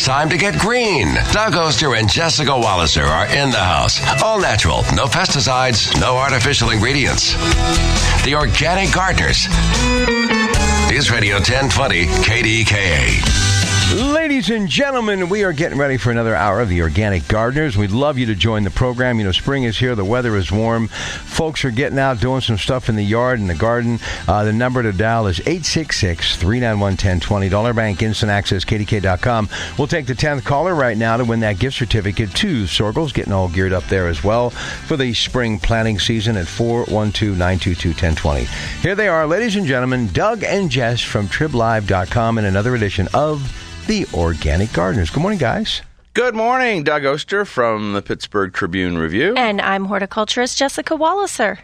It's time to get green. Doug Oster and Jessica Walliser are in the house. All natural, no pesticides, no artificial ingredients. The Organic Gardeners. News Radio 1020 KDKA. Ladies and gentlemen, we are getting ready for another hour of the Organic Gardeners. We'd love you to join the program. You know, spring is here, the weather is warm. Folks are getting out doing some stuff in the yard and the garden. Uh, the number to dial is 866 391 1020. Dollar Bank Instant Access, KDK.com. We'll take the 10th caller right now to win that gift certificate to Soergel's, getting all geared up there as well for the spring planting season at 412 922 1020. Here they are, ladies and gentlemen, Doug and Jess from TribLive.com in another edition of the Organic Gardeners. Good morning, guys. Good morning, Doug Oster from the Pittsburgh Tribune Review. And I'm horticulturist Jessica Walliser.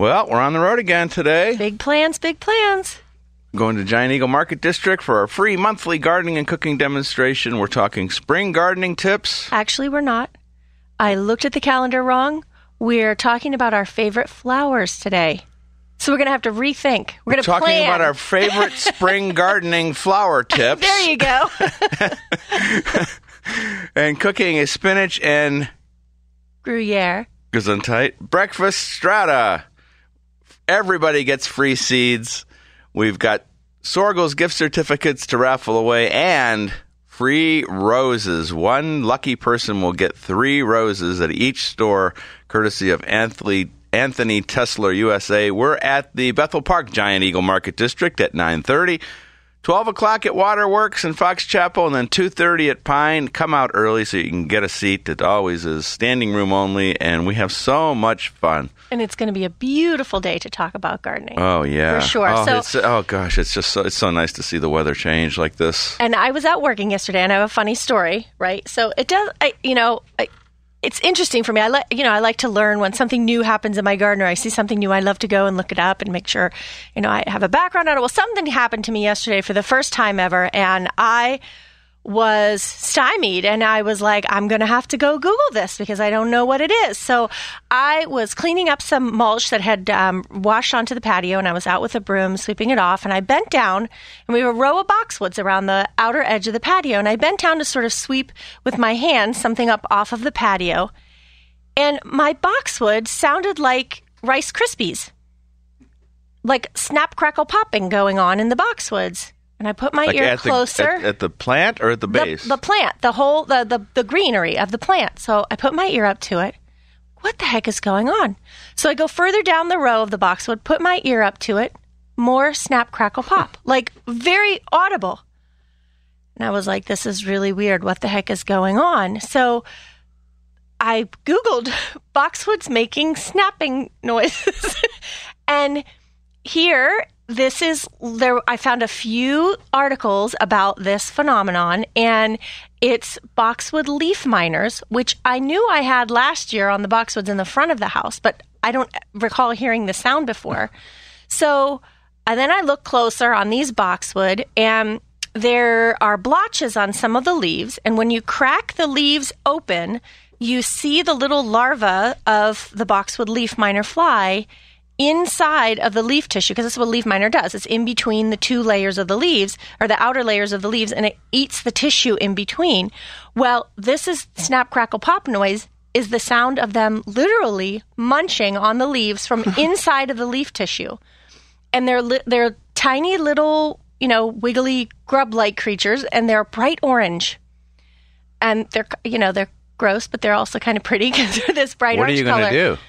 Well, we're on the road again today. Big plans, big plans. Going to Giant Eagle Market District for our free monthly gardening and cooking demonstration. We're talking spring gardening tips. Actually, we're not. I looked at the calendar wrong. We're talking about our favorite flowers today. So we're going to have to rethink. We're, going to talking plan. about our favorite spring gardening flower tips. there you go. and cooking a spinach and Gruyere. Gesundheit breakfast strata. Everybody gets free seeds. We've got Soergel's gift certificates to raffle away and free roses. One lucky person will get three roses at each store, courtesy of Anthony Anthony Tesselaar USA. We're at the Bethel Park Giant Eagle Market District at 930. 12 o'clock at Waterworks in Fox Chapel, and then 2.30 at Pine. Come out early so you can get a seat. It always is standing room only, and we have so much fun. And it's going to be a beautiful day to talk about gardening. Oh, yeah. For sure. Oh, so, it's, oh gosh, it's just so, it's so nice to see the weather change like this. And I was out working yesterday, and I have a funny story, right? So it does, I, you know, I, it's interesting for me. I like, you know, I like to learn when something new happens in my garden or I see something new. I love to go and look it up and make sure, you know, I have a background on it. Well, something happened to me yesterday for the first time ever, and I was stymied and I was like, I'm going to have to go Google this because I don't know what it is. So I was cleaning up some mulch that had um, washed onto the patio and I was out with a broom sweeping it off and I bent down and we have a row of boxwoods around the outer edge of the patio and I bent down to sort of sweep with my hand something up off of the patio and my boxwood sounded like Rice Krispies. Like snap, crackle, popping going on in the boxwoods and I put my Like ear at the, closer. at, at the plant or at the the, base? the plant, the whole, the, the, the greenery of the plant. So I put my ear up to it. What the heck is going on? So I go further down the row of the boxwood, put my ear up to it. More snap, crackle, pop. like very audible. And I was like, this is really weird. What the heck is going on? So I Googled boxwoods making snapping noises. and here this is there i found a few articles about this phenomenon and it's boxwood leaf miners which i knew i had last year on the boxwoods in the front of the house but i don't recall hearing the sound before. So and then i look closer on these boxwood and there are blotches on some of the leaves and when you crack the leaves open you see the little larva of the boxwood leaf miner fly inside of the leaf tissue because that's what leaf miner does. It's in between the two layers of the leaves or the outer layers of the leaves and it eats the tissue in between. Well, this is snap crackle pop noise is the sound of them literally munching on the leaves from inside of the leaf tissue. And they're li- they're tiny little, you know, wiggly grub-like creatures and they're bright orange. And they're you know, they're gross, but they're also kind of pretty because they're this bright what are orange you going color. to do?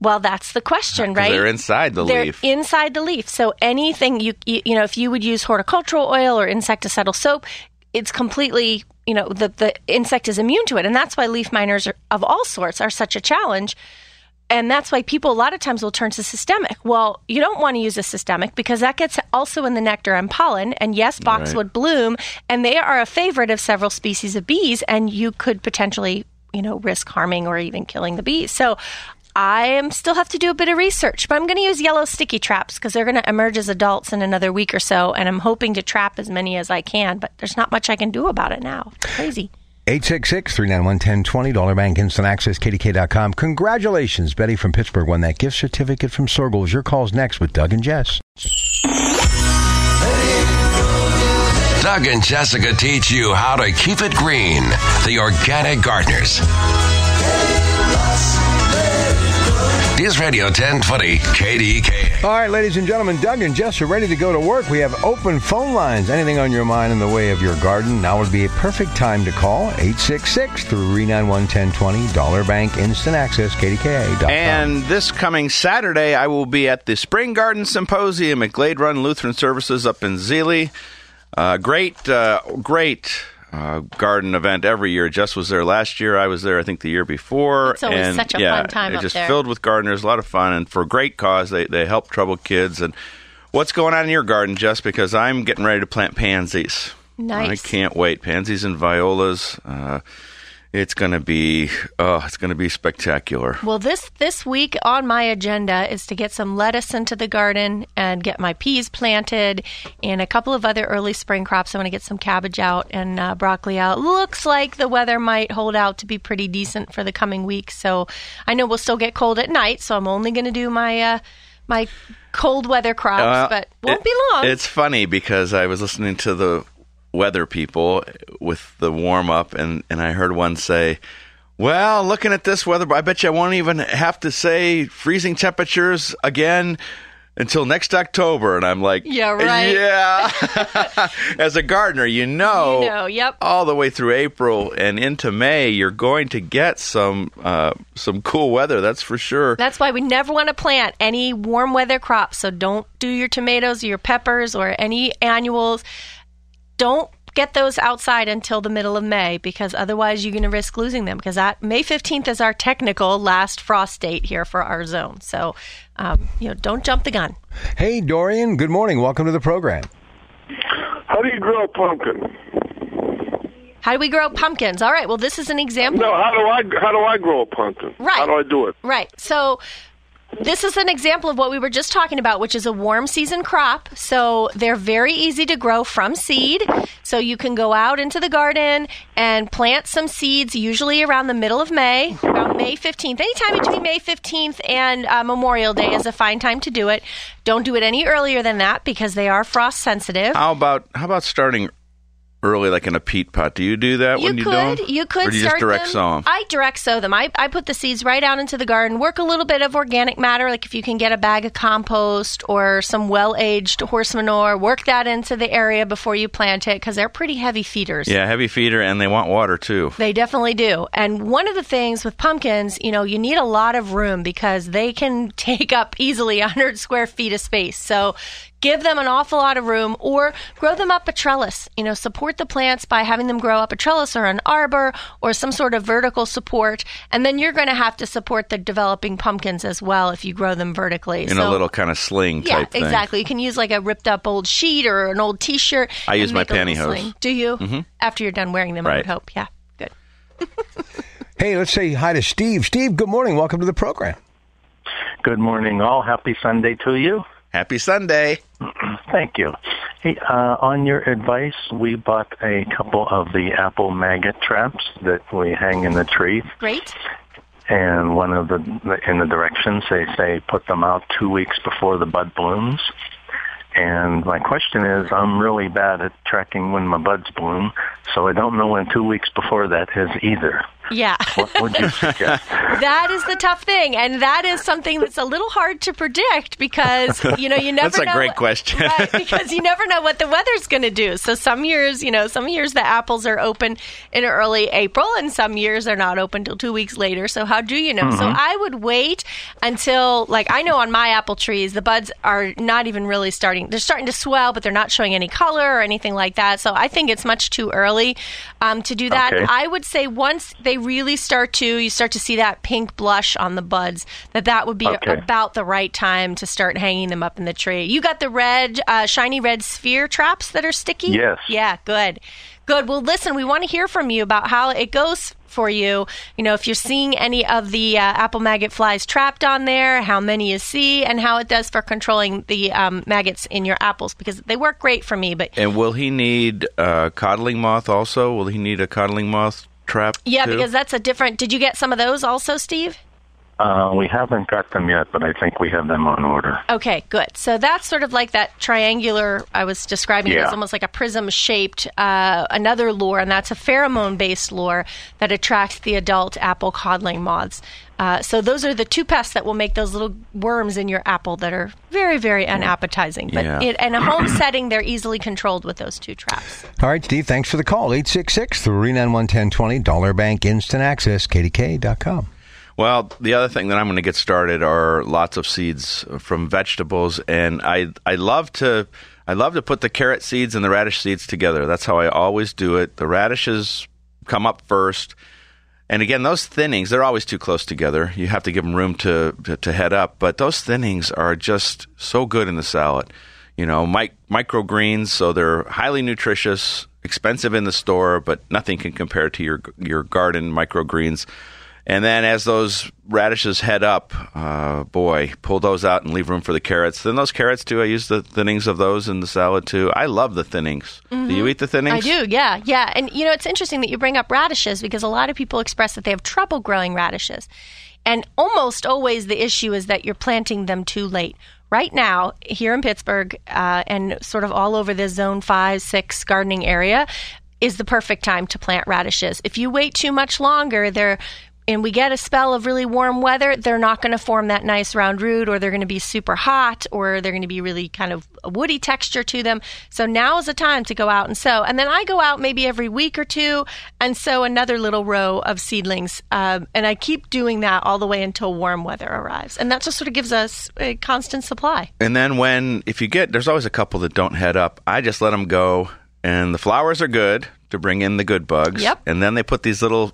Well, that's the question, uh, right? They're inside the They're leaf. inside the leaf. So anything you, you you know, if you would use horticultural oil or insecticidal soap, it's completely you know the the insect is immune to it, and that's why leaf miners are, of all sorts are such a challenge. And that's why people a lot of times will turn to systemic. Well, you don't want to use a systemic because that gets also in the nectar and pollen. And yes, boxwood bloom, and they are a favorite of several species of bees, and you could potentially, you know, risk harming or even killing the bees. So I am still have to do a bit of research, but I'm going to use yellow sticky traps because they're going to emerge as adults in another week or so, and I'm hoping to trap as many as I can. But there's not much I can do about it now. It's crazy. 866 391 1020, Dollar Bank Instant Access, KDK.com. Congratulations, Betty from Pittsburgh won that gift certificate from Soergel's. Your call's next with Doug and Jess. Doug and Jessica teach you how to keep it green. The Organic Gardeners. News Radio 1020 KDK. All right, ladies and gentlemen, Doug and Jess are ready to go to work. We have open phone lines. Anything on your mind in the way of your garden, now would be a perfect time to call 866 391 1020. Dollar Bank Instant Access, KDKA. And this coming Saturday, I will be at the Spring Garden Symposium at Glade Run Lutheran Services up in Zelie. Uh, great, uh, great uh, garden event every year. Jess was there last year. I was there, I think, the year before. It's always and such a yeah, fun time it's just there. filled with gardeners, a lot of fun, and for a great cause. They they help troubled kids. And what's going on in your garden, Jess? Because I'm getting ready to plant pansies. Nice. I can't wait. Pansies and violas. Uh, it's going to be, oh, it's going to be spectacular. Well, this this week on my agenda is to get some lettuce into the garden and get my peas planted and a couple of other early spring crops. I want to get some cabbage out and uh, broccoli out. Looks like the weather might hold out to be pretty decent for the coming week. So I know we'll still get cold at night. So I'm only going to do my uh, my cold weather crops, Well, but won't it- be long. It's funny because I was listening to the weather people with the warm up, and, and I heard one say, Well, looking at this weather, I bet you I won't even have to say freezing temperatures again until next October. And I'm like, Yeah, right. Yeah. As a gardener, you know, You know, yep. all the way through April and into May, you're going to get some uh, some cool weather. That's for sure. That's why we never want to plant any warm weather crops. So don't do your tomatoes or your peppers or any annuals. Don't get those outside until the middle of May because otherwise you're going to risk losing them because that May 15th is our technical last frost date here for our zone. So, um, you know, don't jump the gun. Hey, Dorian. Good morning. Welcome to the program. How do you grow a pumpkin? How do we grow pumpkins? All right. Well, this is an example. No, how do I how do I grow a pumpkin? Right. How do I do it? Right. So this is an example of what we were just talking about, which is a warm season crop. So they're very easy to grow from seed. So you can go out into the garden and plant some seeds, usually around the middle of May, around May 15th. Anytime between May 15th and uh, Memorial Day is a fine time to do it. Don't do it any earlier than that because they are frost sensitive. How about how about starting early, like in a peat pot? Do you do that You when you could, do 'em? you could or do you just direct sow them. I direct sow them. I, I put the seeds right out into the garden. Work a little bit of organic matter, like if you can get a bag of compost or some well-aged horse manure. Work that into the area before you plant it because they're pretty heavy feeders. Yeah, heavy feeder, and they want water too. They definitely do. And one of the things with pumpkins, you know, you need a lot of room because they can take up easily 100 square feet of space. So give them an awful lot of room or grow them up a trellis. You know, support the plants by having them grow up a trellis or an arbor or some sort of vertical support. And then you're going to have to support the developing pumpkins as well if you grow them vertically. In so, a little kind of sling yeah, type thing. exactly. You can use like a ripped up old sheet or an old T-shirt. I use my make a little pantyhose. Do you? Mm-hmm. After you're done wearing them, I Right. would hope. Yeah, good. Hey, let's say hi to Steve. Steve, good morning. Welcome to the program. Good morning, all. Happy Sunday to you. Happy Sunday. Thank you. Hey, uh, on your advice, we bought a couple of the apple maggot traps that we hang in the tree, Great. and one of the in the directions they say put them out two weeks before the bud blooms. And my question is, I'm really bad at tracking when my buds bloom, so I don't know when two weeks before that is either. Yeah. What would you suggest? that is the tough thing, and that is something that's a little hard to predict because you know you never. That's a know great question. right? Because you never know what the weather's going to do. So some years, you know, some years the apples are open in early April, and some years they're not open till two weeks later. So how do you know? So I would wait until, like, I know on my apple trees the buds are not even really starting. They're starting to swell, but they're not showing any color or anything like that. So I think it's much too early um, to do that. Okay. I would say once they really start to, you start to see that pink blush on the buds, that that would be Okay. about the right time to start hanging them up in the tree. You got the red, uh, shiny red sphere traps that are sticky? Yes. Yeah, good. Good. Well, listen, we want to hear from you about how it goes for you. You know, if you're seeing any of the uh, apple maggot flies trapped on there, how many you see, and how it does for controlling the um, maggots in your apples because they work great for me. But And will he need uh, codling moth also? Will he need a codling moth trap? yeah, too? because that's a different. Did you get some of those also, Steve? Uh, we haven't got them yet, but I think we have them on order. Okay, good. So that's sort of like that triangular I was describing. Yeah. It's almost like a prism shaped uh, another lure, and that's a pheromone based lure that attracts the adult apple codling moths. Uh, so those are the two pests that will make those little worms in your apple that are very, very unappetizing. But Yeah. in, in a home setting, they're easily controlled with those two traps. All right, Steve, thanks for the call. 866 391 1020, Dollar Bank Instant Access, kdk.com. Well, the other thing that I'm going to get started are lots of seeds from vegetables, and I I love to I love to put the carrot seeds and the radish seeds together. That's how I always do it. The radishes come up first, and again, those thinnings they're always too close together. You have to give them room to to, to head up, but those thinnings are just so good in the salad. You know, mic- microgreens, so they're highly nutritious, expensive in the store, but nothing can compare to your your garden microgreens. And then as those radishes head up, uh, boy, pull those out and leave room for the carrots. Then those carrots too. I use the thinnings of those in the salad too. I love the thinnings. Do you eat the thinnings? I do, yeah, yeah. And you know, it's interesting that you bring up radishes because a lot of people express that they have trouble growing radishes. And almost always the issue is that you're planting them too late. Right now, here in Pittsburgh uh, and sort of all over the zone five, six gardening area, is the perfect time to plant radishes. If you wait too much longer, they're and we get a spell of really warm weather, they're not going to form that nice round root, or they're going to be super hot, or they're going to be really kind of a woody texture to them. So now is the time to go out and sow. And then I go out maybe every week or two and sow another little row of seedlings. Um, and I keep doing that all the way until warm weather arrives. And that just sort of gives us a constant supply. And then when if you get there's always a couple that don't head up. I just let them go, and the flowers are good to bring in the good bugs. Yep. And then they put these little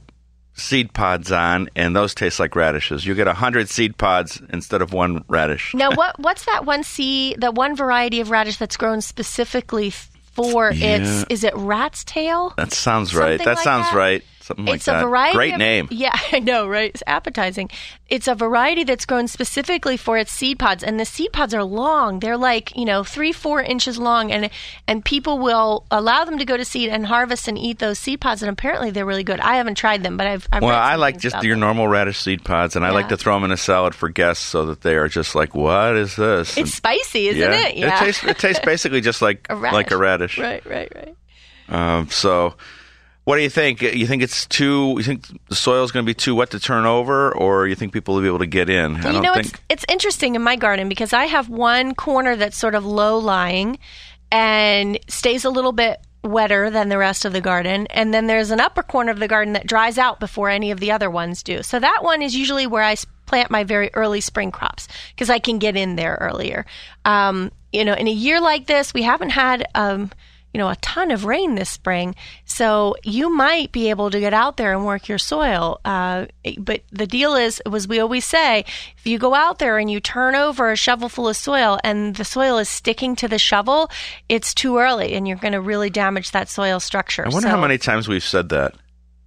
seed pods on, and those taste like radishes. You get a hundred seed pods instead of one radish. Now, what what's that one seed, that one variety of radish that's grown specifically for Yeah. its, is it rat's tail? That sounds right. Something That like sounds that? right. Something like it's that. a variety. Great of- name. Yeah, I know, right? It's appetizing. It's a variety that's grown specifically for its seed pods, and the seed pods are long. They're like you know three, four inches long, and and people will allow them to go to seed and harvest and eat those seed pods, and apparently they're really good. I haven't tried them, but I've. I've Well, I like just your them. normal radish seed pods, and I like to throw them in a salad for guests so that they are just like, "What is this?" It's spicy, isn't yeah. it? Yeah. tastes it tastes basically just like a radish. like a radish. Right, right, right. Um, so, what do you think? You think it's too? You think the soil's going to be too wet to turn over, or you think people will be able to get in? I you know, think. it's it's interesting in my garden because I have one corner that's sort of low lying and stays a little bit wetter than the rest of the garden, and then there's an upper corner of the garden that dries out before any of the other ones do. So that one is usually where I plant my very early spring crops because I can get in there earlier. Um, you know, in a year like this, we haven't had. Um, you know, a ton of rain this spring. So you might be able to get out there and work your soil. Uh, but the deal is, was we always say, if you go out there and you turn over a shovel full of soil and the soil is sticking to the shovel, it's too early and you're going to really damage that soil structure. I wonder So how many times we've said that,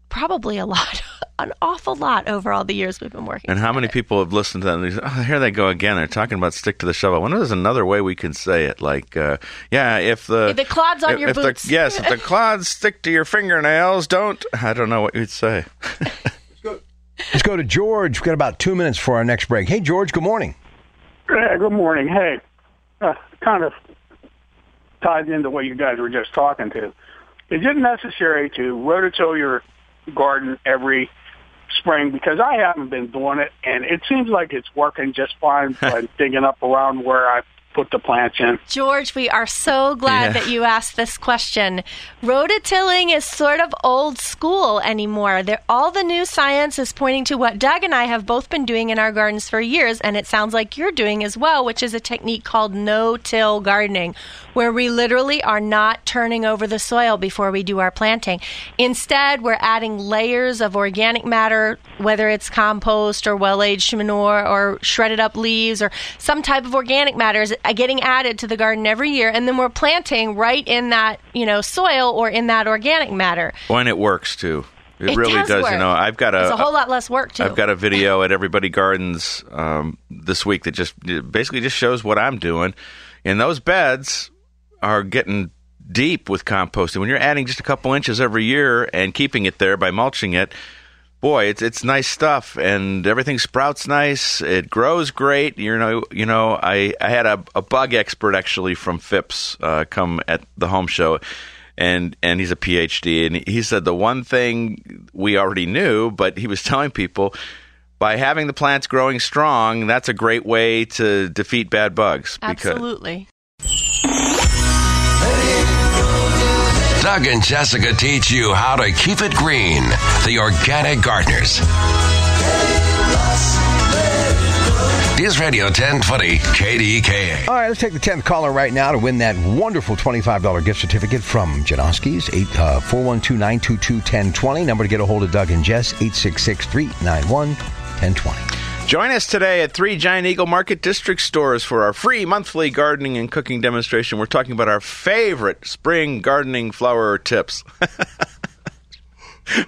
Probably a lot, an awful lot over all the years we've been working. and how many together. people have listened to that. And say, oh, here they go again. They're talking about stick to the shovel. I wonder if there's another way we can say it. Like, uh, yeah, if the If the clods on if, your if boots. The, yes, if the clods stick to your fingernails, don't. I don't know what you'd say. Let's go to George. We've got about two minutes for our next break. Hey, George, good morning. Yeah, good morning. Hey, uh, kind of ties into what you guys were just talking to. Is it necessary to rototill your garden every spring? Because I haven't been doing it, and it seems like it's working just fine by digging up around where I put the plants in. George, we are so glad Yeah. that you asked this question. Rototilling is sort of old school anymore. There, all the new science is pointing to what Doug and I have both been doing in our gardens for years, and it sounds like you're doing as well, which is a technique called no-till gardening, where we literally are not turning over the soil before we do our planting. Instead, we're adding layers of organic matter, whether it's compost or well-aged manure or shredded up leaves or some type of organic matter is getting added to the garden every year, and then we're planting right in that you know soil or in that organic matter. When it works too. It, It really does does. You know, I've got a. It's a whole lot less work too. I've got a video at Everybody Gardens um, this week that just basically just shows what I'm doing. And those beds are getting deep with composting. When you're adding just a couple inches every year and keeping it there by mulching it, boy, it's it's nice stuff, and everything sprouts nice. It grows great. You know, you know, I I had a, a bug expert actually from Phipps uh, come at the home show. And and he's a PhD, and he said the one thing we already knew, but he was telling people by having the plants growing strong, that's a great way to defeat bad bugs. Absolutely. Doug and Jessica teach you how to keep it green. The Organic Gardeners. News Radio 1020 KDKA. All right, let's take the 10th caller right now to win that wonderful $25 gift certificate from Janoski's. uh, 412-922-1020. Number to get a hold of Doug and Jess, 866-391-1020. Join us today at three Giant Eagle Market District stores for our free monthly gardening and cooking demonstration. We're talking about our favorite spring gardening flower tips.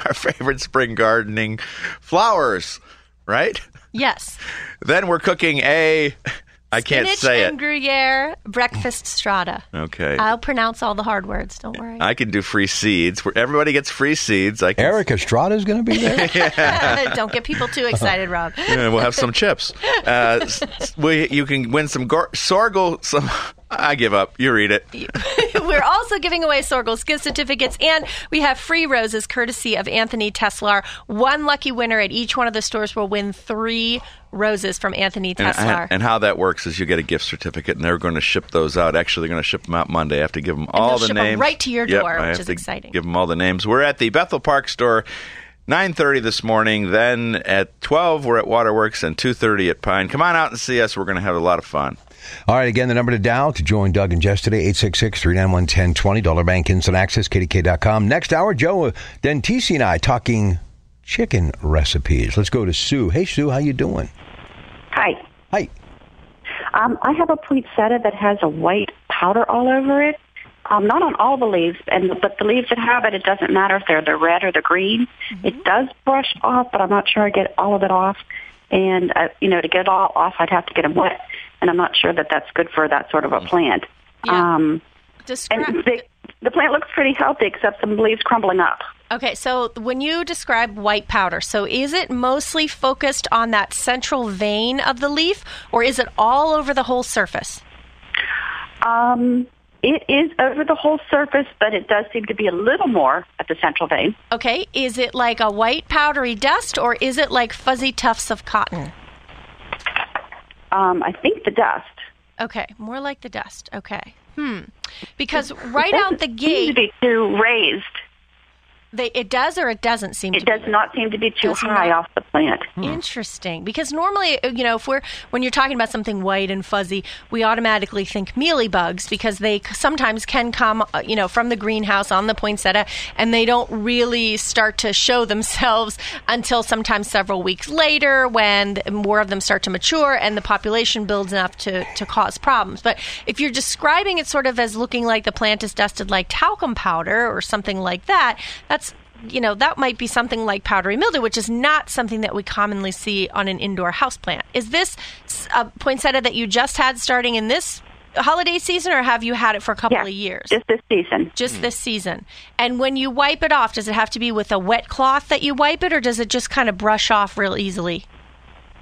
our favorite spring gardening flowers, right? Yes. Then we're cooking a. I can't Spinach say and it. Gruyere breakfast strata. Okay. I'll pronounce all the hard words. Don't worry. I can do free seeds. Where everybody gets free seeds. I can, Eric Estrada's going to be there? Don't get people too excited, Rob. Yeah, we'll have some chips. Uh, s- s- we, you can win some gor- sorghum. Some. I give up. You read it. We're also giving away Soergel's gift certificates, and we have free roses courtesy of Anthony Tesselaar. One lucky winner at each one of the stores will win three roses from Anthony And, Tesselaar. and how that works is you get a gift certificate, and they're going to ship those out. Actually, they're going to ship them out Monday. I have to give them all the ship 'em names right to your Yep, door, I which is exciting. Give them all the names. We're at the Bethel Park store. 9:30 this morning. Then at 12 we're at Waterworks and 2:30 at Pine. Come on out and see us. We're going to have a lot of fun. All right, again, the number to dial to join Doug and Jess today, 866-391-1020, Dollar Bank Instant Access, KDK.com. Next hour, Joe uh, Dentisi and I talking chicken recipes. Let's go to Sue. Hey, Sue, how you doing? Hi. Hi. Um, I have a poinsettia that has a white powder all over it. Um, not on all the leaves, and but the leaves that have it, it doesn't matter if they're the red or the green. It does brush off, but I'm not sure I get all of it off. And uh, you know, to get it all off, I'd have to get them wet, and I'm not sure that that's good for that sort of a plant. Yeah. Um, Describe- and the, the plant looks pretty healthy, except some leaves crumbling up. Okay, so when you describe white powder, so is it mostly focused on that central vein of the leaf, or is it all over the whole surface? Um, it is over the whole surface, but it does seem to be a little more at the central vein. Okay, is it like a white powdery dust, or is it like fuzzy tufts of cotton? Um, I think the dust. Okay, more like the dust. Okay. Hmm. Because right out the Seems to gate, be too raised. They, it does or it doesn't seem It to does be. not seem to be too Does high not. off the plant. Interesting, because normally, you know, if we're when you're talking about something white and fuzzy, we automatically think mealy bugs because they sometimes can come, uh, you know, from the greenhouse on the poinsettia, and they don't really start to show themselves until sometimes several weeks later when more of them start to mature and the population builds enough to to cause problems. But if you're describing it sort of as looking like the plant is dusted like talcum powder or something like that, that's you know, that might be something like powdery mildew, which is not something that we commonly see on an indoor houseplant. Is this s- a poinsettia that you just had starting in this holiday season, or have you had it for a couple Yeah, of years? just this season. Just this season. And when you wipe it off, does it have to be with a wet cloth that you wipe it, or does it just kind of brush off real easily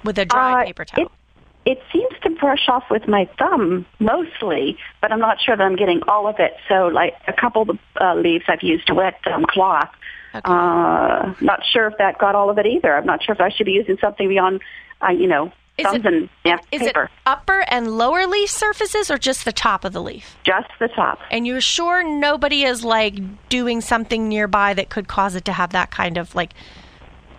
with a dry Uh, paper towel? It, it seems to brush off with my thumb mostly, but I'm not sure that I'm getting all of it. So, like a couple of the uh, leaves, I've used a wet um, cloth. Okay. Uh, not sure if that got all of it either. I'm not sure if I should be using something beyond, uh, you know, Is thumbs it- and yeah, is paper. it upper and lower leaf surfaces, or just the top of the leaf? Just the top. And you're sure nobody is like doing something nearby that could cause it to have that kind of like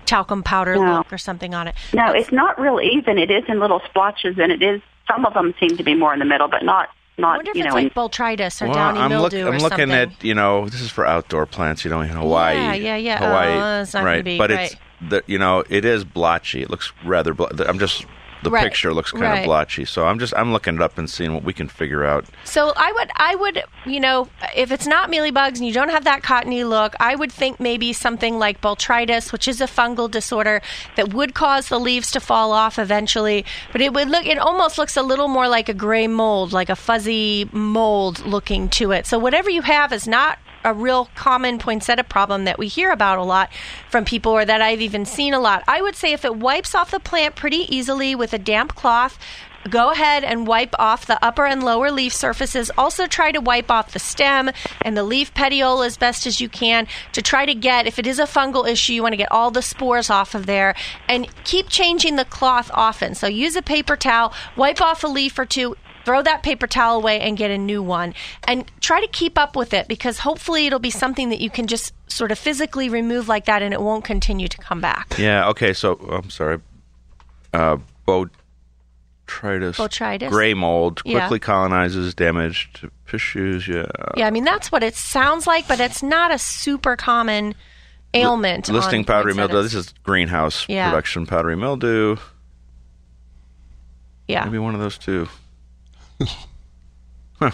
talcum powder No. look or something on it. No, it's not real even. It is in little splotches, and it is. Some of them seem to be more in the middle, but not I not wonder if you it's know. in- like botrytis or Well, downy I'm, look- I'm or looking something. at you know this is for outdoor plants. You know in Hawaii. Yeah, yeah, yeah. Hawaii, Oh, it's not right? be- but right. it's the you know it is blotchy. It looks rather. Blo- I'm just the Right, picture looks kind right. of blotchy. So I'm just I'm looking it up and seeing what we can figure out. So I would, I would, you know, if it's not mealybugs and you don't have that cottony look, I would think maybe something like botrytis, which is a fungal disorder that would cause the leaves to fall off eventually. But it would look, it almost looks a little more like a gray mold, like a fuzzy mold looking to it. So whatever you have is not a real common poinsettia problem that we hear about a lot from people or that I've even seen a lot. I would say if it wipes off the plant pretty easily with a damp cloth, go ahead and wipe off the upper and lower leaf surfaces. Also, try to wipe off the stem and the leaf petiole as best as you can to try to get, if it is a fungal issue, you want to get all the spores off of there. And keep changing the cloth often. So, use a paper towel, wipe off a leaf or two. Throw that paper towel away and get a new one. And try to keep up with it because hopefully it'll be something that you can just sort of physically remove like that and it won't continue to come back. Yeah. Okay. So I'm sorry. Uh, botrytis, Botrytis. gray mold Yeah. quickly colonizes damaged tissues. Yeah. Yeah, I mean that's what it sounds like, but it's not a super common ailment. Listing powdery mildew. This is greenhouse Yeah. production powdery mildew. yeah, Maybe one of those two. Huh.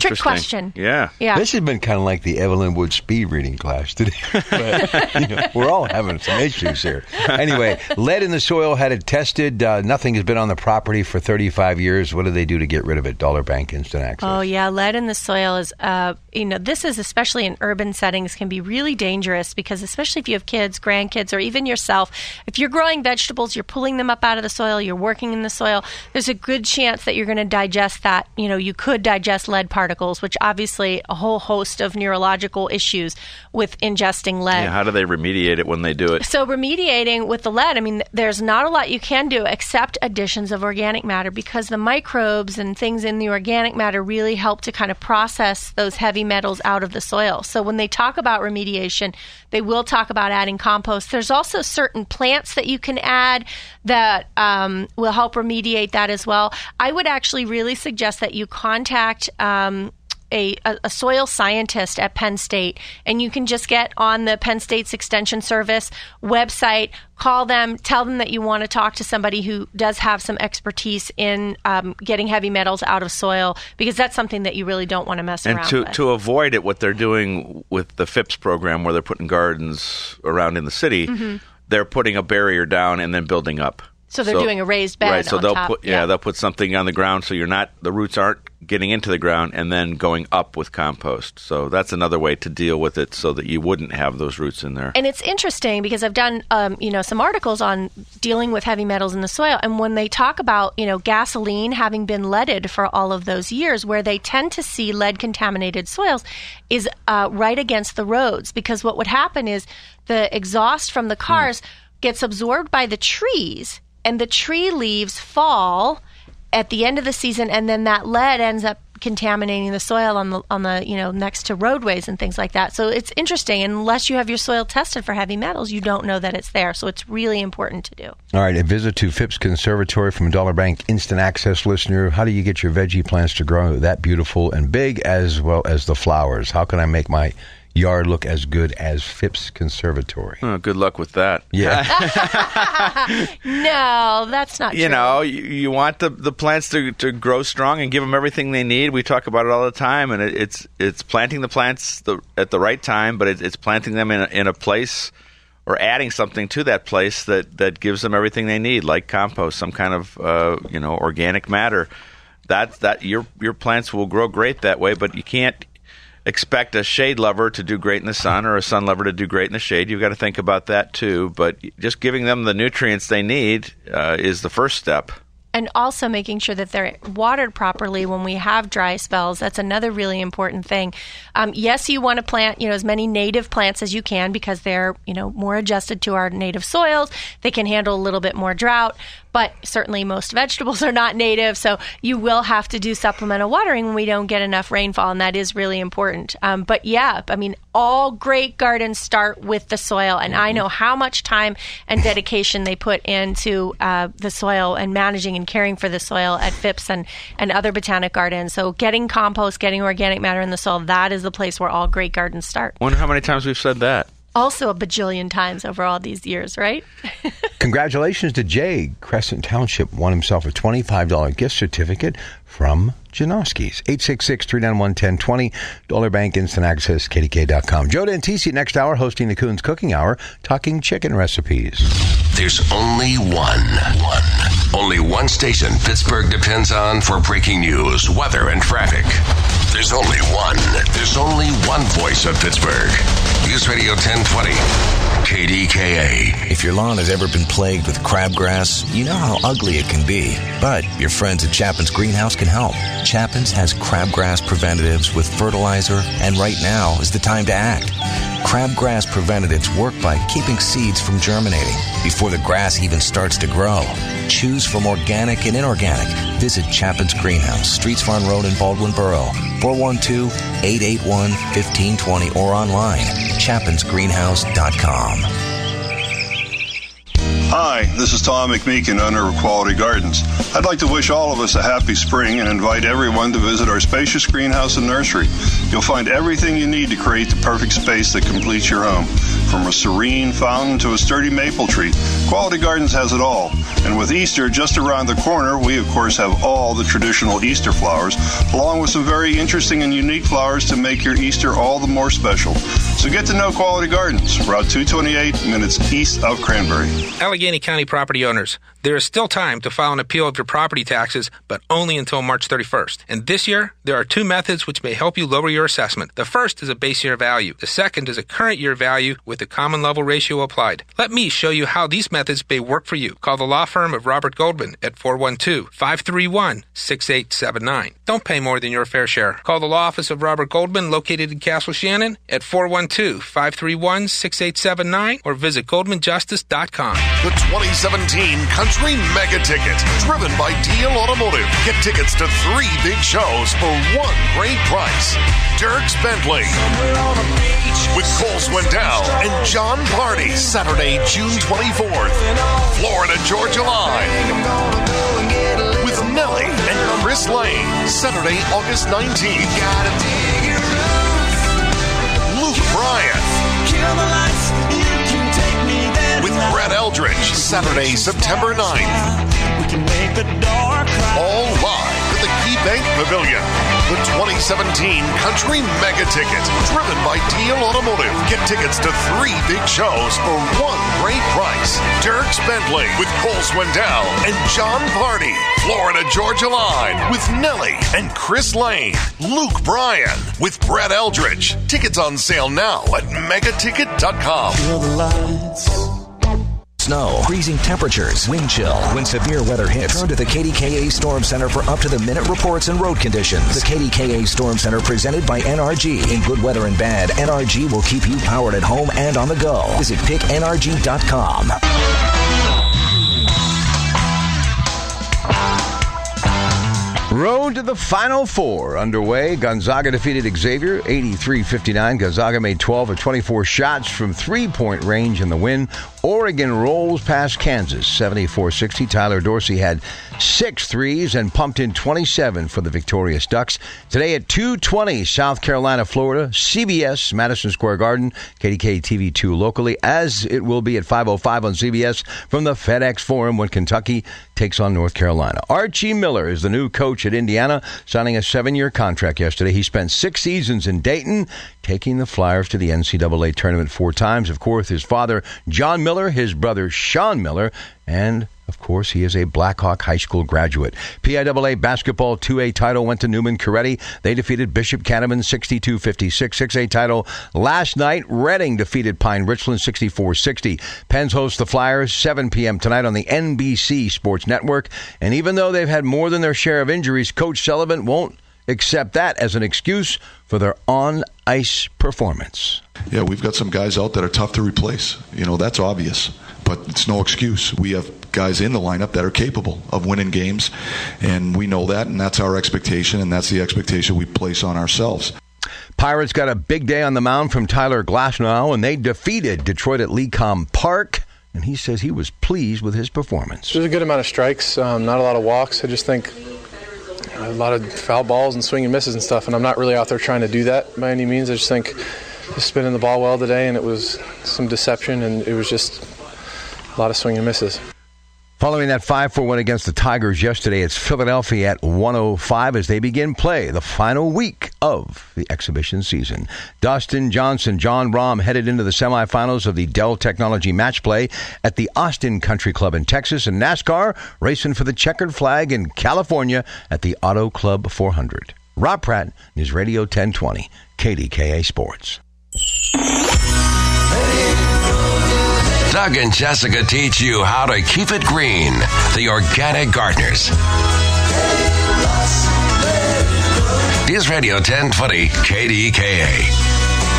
Trick question. Yeah. yeah. This has been kind of like the Evelyn Wood speed reading class today. but, you know, we're all having some issues here. Anyway, lead in the soil had it tested. Uh, nothing has been on the property for 35 years. What do they do to get rid of it? Dollar Bank Instant Access. Oh yeah, lead in the soil is, uh, you know, this is especially in urban settings can be really dangerous because especially if you have kids, grandkids, or even yourself, if you're growing vegetables, you're pulling them up out of the soil, you're working in the soil. There's a good chance that you're going to digest that. You know, you could digest lead particles, which obviously a whole host of neurological issues with ingesting lead. Yeah. How do they remediate it when they do it? So remediating with the lead, I mean, there's not a lot you can do except additions of organic matter because the microbes and things in the organic matter really help to kind of process those heavy metals out of the soil. So when they talk about remediation, they will talk about adding compost. There's also certain plants that you can add that um, will help remediate that as well. I would actually really suggest that you contact. Um, a, a, a soil scientist at Penn State, and you can just get on the Penn State's Extension Service website, call them, tell them that you want to talk to somebody who does have some expertise in um, getting heavy metals out of soil, because that's something that you really don't want to mess And around to, with. to avoid it, what they're doing with the Phipps program, where they're putting gardens around in the city, Mm-hmm. they're putting a barrier down and then building up. So they're doing a raised bed right? So they'll top, put yeah. they'll put something on the ground so you're not the roots aren't getting into the ground and then going up with compost. So that's another way to deal with it so that you wouldn't have those roots in there. And it's interesting because I've done, um, you know, some articles on dealing with heavy metals in the soil, and when they talk about, you know, gasoline having been leaded for all of those years, where they tend to see lead contaminated soils, is uh, right against the roads because what would happen is the exhaust from the cars gets absorbed by the trees, and the tree leaves fall at the end of the season, and then that lead ends up contaminating the soil on the on the you know next to roadways and things like that. So it's interesting. Unless you have your soil tested for heavy metals, you don't know that it's there. So it's really important to do. All right, a visit to Phipps Conservatory from Dollar Bank Instant Access listener. How do you get your veggie plants to grow that beautiful and big as well as the flowers? How can I make my yard look as good as Phipps Conservatory? Oh, good luck with that. Yeah. No, that's not you true. know, you, you want the the plants to, to grow strong and give them everything they need. We talk about it all the time, and it, it's it's planting the plants the, at the right time, but it, it's planting them in a, in a place or adding something to that place that, that gives them everything they need, like compost, some kind of uh, you know organic matter. That that your your plants will grow great that way, but you can't expect a shade lover to do great in the sun or a sun lover to do great in the shade. You've got to think about that too. But just giving them the nutrients they need uh, is the first step. and also making sure that they're watered properly when we have dry spells. That's another really important thing. Um, yes, you want to plant, you know, as many native plants as you can because they're, you know, more adjusted to our native soils. They can handle a little bit more drought, but certainly most vegetables are not native, so you will have to do supplemental watering when we don't get enough rainfall, and that is really important. Um, but yeah, I mean, all great gardens start with the soil, and I know how much time and dedication they put into uh, the soil and managing and caring for the soil at Phipps and, and other botanic gardens. So getting compost, getting organic matter in the soil, that is the place where all great gardens start. Wonder how many times we've said that. Also a bajillion times over all these years, right? Congratulations to Jay. Crescent Township won himself a $25 gift certificate from Janoski's. 866-391-1020. Dollar Bank Instant Access, KDK.com. Joe Dantisi next hour hosting the Coons Cooking Hour, talking chicken recipes. There's only one. One. Only one station Pittsburgh depends on for breaking news, weather, and traffic. There's only one. There's only one voice of Pittsburgh. News Radio 1020. KDKA. If your lawn has ever been plagued with crabgrass, you know how ugly it can be. But your friends at Chapon's Greenhouse can help. Chapon's has crabgrass preventatives with fertilizer, and right now is the time to act. Crabgrass preventatives work by keeping seeds from germinating before the grass even starts to grow. Choose from organic and inorganic. Visit Chapon's Greenhouse, Streets Run Road in Baldwin Borough, 412-881-1520 or online, chapinsgreenhouse.com. Hi, this is Tom McMeekin, owner of Quality Gardens. I'd like to wish all of us a happy spring and invite everyone to visit our spacious greenhouse and nursery. You'll find everything you need to create the perfect space that completes your home. From a serene fountain to a sturdy maple tree, Quality Gardens has it all. And with Easter just around the corner, we of course have all the traditional Easter flowers, along with some very interesting and unique flowers to make your Easter all the more special. So get to know Quality Gardens, Route 228, minutes east of Cranberry. Allegheny County property owners, there is still time to file an appeal of your property taxes, but only until March 31st. And this year, there are two methods which may help you lower your assessment. The first is a base year value. The second is a current year value with the common level ratio applied. Let me show you how these methods may work for you. Call the law firm of Robert Goldman at 412-531-6879. Don't pay more than your fair share. Call the law office of Robert Goldman located in Castle Shannon at 412-531-6879 or visit goldmanjustice.com. The 2017 Country Mega Ticket, driven by Deal Automotive. Get tickets to three big shows for one great price. Dierks Bentley with Cole Swindell and Jon Pardi, Saturday, June 24th. Florida Georgia Line with Nelly and Chris Lane, Saturday, August 19th. Luke Bryan with Brett Eldredge, Saturday, September 9th. All live the Key Bank Pavilion. The 2017 Country Mega Ticket, driven by Deal Automotive. Get tickets to three big shows for one great price. Dierks Bentley with Cole Swindell and Jon Pardi. Florida Georgia Line with Nelly and Chris Lane. Luke Bryan with Brett Eldredge. Tickets on sale now at megaticket.com. Snow, freezing temperatures, wind chill. When severe weather hits, turn to the KDKA Storm Center for up to the minute reports and road conditions. The KDKA Storm Center presented by NRG. In good weather and bad, NRG will keep you powered at home and on the go. Visit picknrg.com. Road to the Final Four underway. Gonzaga defeated Xavier 83 59. Gonzaga made 12 of 24 shots from three point range in the win. Oregon rolls past Kansas 74 60. Tyler Dorsey had six threes and pumped in 27 for the victorious Ducks. Today at 220, South Carolina, Florida, CBS, Madison Square Garden, KDK TV 2 locally, as it will be at 505 on CBS from the FedEx Forum when Kentucky takes on North Carolina. Archie Miller is the new coach at Indiana, signing a seven year contract yesterday. He spent six seasons in Dayton, taking the Flyers to the NCAA tournament four times. Of course, his father, John Miller, his brother, Sean Miller, and of course, he is a Blackhawk High School graduate. PIAA basketball 2A title went to Neumann-Goretti. They defeated Bishop Canevin 62 56. 6A title last night. Reading defeated Pine Richland 64 60. Pens host the Flyers 7 p.m. tonight on the NBC Sports Network. And even though they've had more than their share of injuries, Coach Sullivan won't accept that as an excuse for their on ice performance. Yeah, we've got some guys out that are tough to replace. You know, that's obvious, but it's no excuse. We have guys in the lineup that are capable of winning games, and we know that, and that's our expectation, and that's the expectation we place on ourselves. Pirates got a big day on the mound from Tyler Glasnow, and they defeated Detroit at Lecom Park. And he says he was pleased with his performance. There's a good amount of strikes, um, not a lot of walks. I just think a lot of foul balls and swing and misses and stuff, and I'm not really out there trying to do that by any means. I just think just spinning the ball well today, and it was some deception, and it was just a lot of swing and misses. Following that 5 4 win against the Tigers yesterday, it's Philadelphia at 105 as they begin play the final week of the exhibition season. Dustin Johnson, Jon Rahm headed into the semifinals of the Dell Technology Match Play at the Austin Country Club in Texas, and NASCAR racing for the checkered flag in California at the Auto Club 400. Rob Pratt, News Radio 1020, KDKA Sports. Doug and Jessica teach you how to keep it green. The Organic Gardeners. News Radio 1020 KDKA.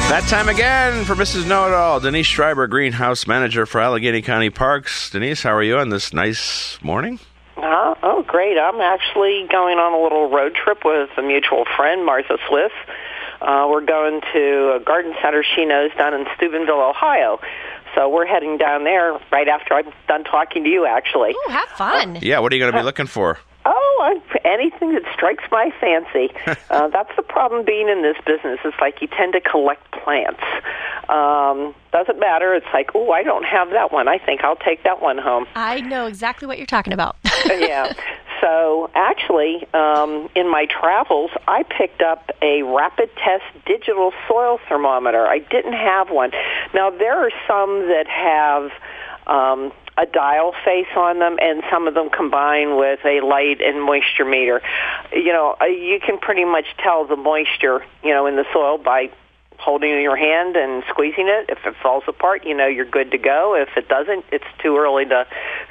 That time again for Mrs. Know It All, Denise Schreiber, Greenhouse Manager for Allegheny County Parks. Denise, how are you on this nice morning? Uh, oh, great. I'm actually going on a little road trip with a mutual friend, Martha Swiss. Uh, we're going to a garden center she knows down in Steubenville, Ohio. So we're heading down there right after I'm done talking to you, actually. Ooh, have fun. Yeah, what are you going to be looking for? Oh, anything that strikes my fancy. uh, that's the problem being in this business. It's like you tend to collect plants. Um, doesn't matter. It's like, oh, I don't have that one. I think I'll take that one home. I know exactly what you're talking about. yeah. So actually, um, in my travels, I picked up a rapid test digital soil thermometer. I didn't have one. Now there are some that have. Um, a dial face on them, and some of them combine with a light and moisture meter. You know, uh, you can pretty much tell the moisture, you know, in the soil by holding in your hand and squeezing it. If it falls apart, you know you're good to go. If it doesn't, it's too early to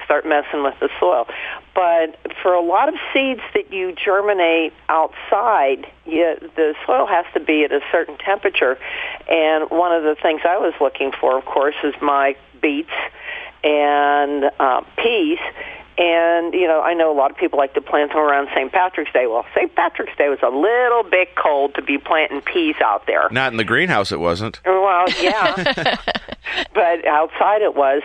start messing with the soil. But for a lot of seeds that you germinate outside, you, the soil has to be at a certain temperature. And one of the things I was looking for, of course, is my beets and uh, peas. And, you know, I know a lot of people like to plant them around St. Patrick's Day. Well, St. Patrick's Day was a little bit cold to be planting peas out there. Not in the greenhouse, it wasn't. Well, yeah. but outside it was.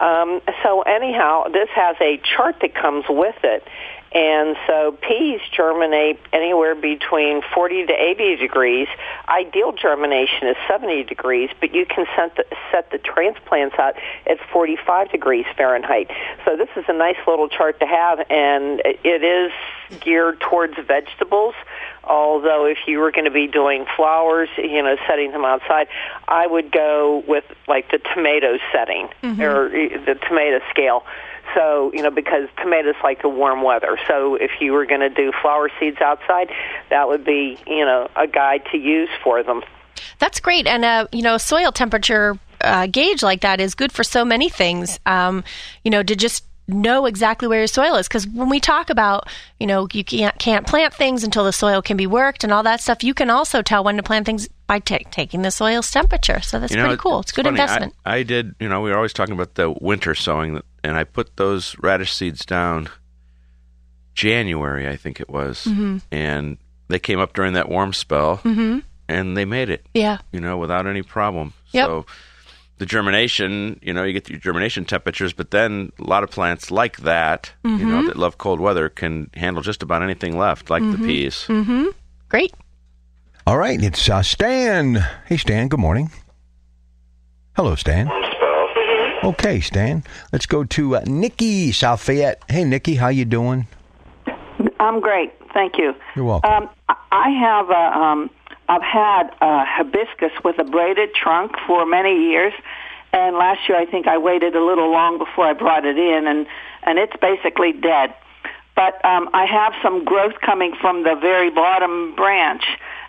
Um, so, anyhow, this has a chart that comes with it. And so peas germinate anywhere between 40 to 80 degrees. Ideal germination is 70 degrees, but you can set the, set the transplants out at 45 degrees Fahrenheit. So this is a nice little chart to have, and it is geared towards vegetables. Although if you were going to be doing flowers, you know, setting them outside, I would go with like the tomato setting Mm-hmm. or the tomato scale. So, you know, because tomatoes like the warm weather. So if you were going to do flower seeds outside, that would be, you know, a guide to use for them. That's great. And, uh, you know, soil temperature uh, gauge like that is good for so many things. Um, you know, to just know exactly where your soil is because when we talk about you know you can't can't plant things until the soil can be worked and all that stuff you can also tell when to plant things by ta taking the soil's temperature so that's You know, pretty cool it's, good funny. investment I, I did, you know, we were always talking about the winter sowing, and I put those radish seeds down January, I think it was, Mhm. and they came up during that warm spell, Mhm. and they made it, yeah you know, without any problem. Yep. So the germination, you know, you get your germination temperatures, but then a lot of plants like that, you know, Mhm. that love cold weather can handle just about anything left, like the Mhm. peas. mm-hmm great All right, it's uh, Stan. Hey, Stan, good morning. Hello, Stan. Okay, Stan. Let's go to uh, Nikki, South Fayette. Hey, Nikki, how you doing? I'm great, thank you. You're welcome. Um, I- I have a, um, I've had a hibiscus with a braided trunk for many years, and last year I think I waited a little long before I brought it in, and and it's basically dead. But um, I have some growth coming from the very bottom branch,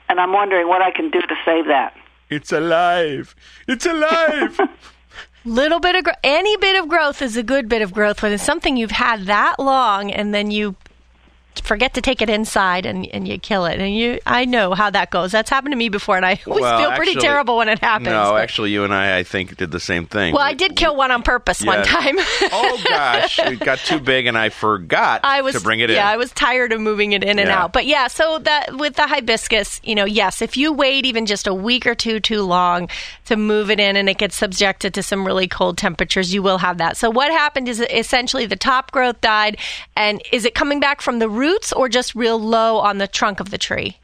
and I'm wondering what I can do to save that. It's alive. It's alive. little bit of gro- any bit of growth is a good bit of growth when it's something you've had that long and then you forget to take it inside and, and you kill it and you i know how that goes that's happened to me before and i always Well, feel pretty actually- terrible when it happens No, but- actually, you and I, I think, did the same thing. well i did kill one on purpose one time oh gosh, it got too big, and I forgot I was to bring it yeah, in. Yeah, I was tired of moving it in and out. But yeah, so that with the hibiscus, you know, yes, if you wait even just a week or two too long to move it in and it gets subjected to some really cold temperatures, you will have that. So what happened is essentially the top growth died and is it coming back from the roots or just real low on the trunk of the tree?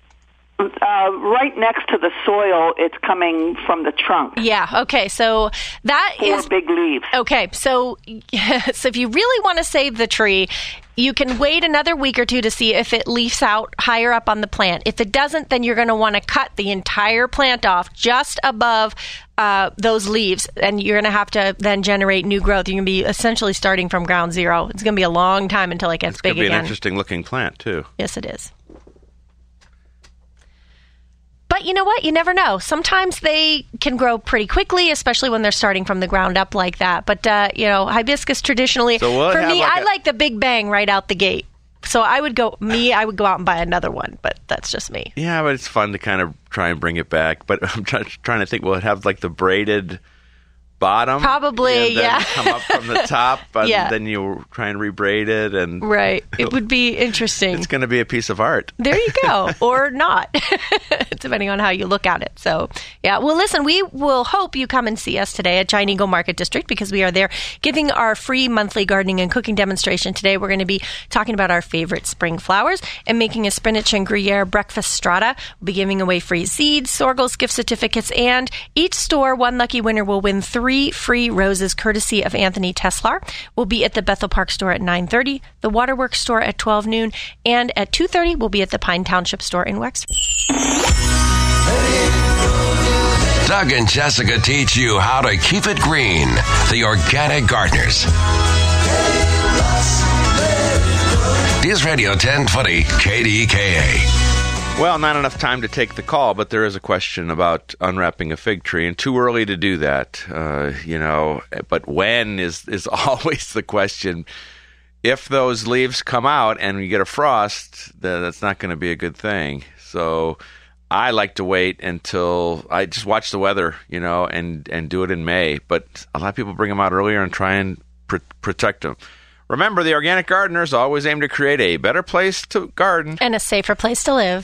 Uh, right next to the soil, it's coming from the trunk. Yeah. Okay. So that Four is big leaves. Okay. So, so if you really want to save the tree, you can wait another week or two to see if it leafs out higher up on the plant. If it doesn't, then you're going to want to cut the entire plant off just above uh, those leaves, and you're going to have to then generate new growth. You're going to be essentially starting from ground zero. It's going to be a long time until it gets It's going big to be an again. interesting looking plant too. Yes, it is. But you know what? You never know. Sometimes they can grow pretty quickly, especially when they're starting from the ground up like that. But uh, you know, hibiscus traditionally, So will for me, like I a- like the big bang right out the gate. So I would go me. I would go out and buy another one, but that's just me. Yeah, but it's fun to kind of try and bring it back. But I'm try- trying to think. Will it have like the braided bottom? Probably, yeah. Come up from the top, and Yeah. then you try and rebraid it, and Right. It would be interesting. it's going to be a piece of art. There you go, or not, depending on how you look at it. So, yeah. Well, listen, we will hope you come and see us today at Giant Eagle Market District because we are there giving our free monthly gardening and cooking demonstration. Today, we're going to be talking about our favorite spring flowers and making a spinach and Gruyere breakfast strata. We'll be giving away free seeds, Soergel's, gift certificates, and each store, one lucky winner will win three free roses courtesy of Anthony Tesselaar. We'll be at the Bethel Park store at 9:30, the Waterworks store at 12 noon, and at 2:30 we'll be at the Pine Township store in Wexford. Doug and Jessica teach you how to keep it green. The Organic Gardeners. News Radio 1020 KDKA. Well, not enough time to take the call, but there is a question about unwrapping a fig tree, and too early to do that. Uh, you know, but when is is always the question. If those leaves come out and you get a frost, that's not going to be a good thing. So, I like to wait until I just watch the weather, you know, and and do it in May. But a lot of people bring them out earlier and try and pr- protect them. Remember, the organic gardeners always aim to create a better place to garden And a safer place to live.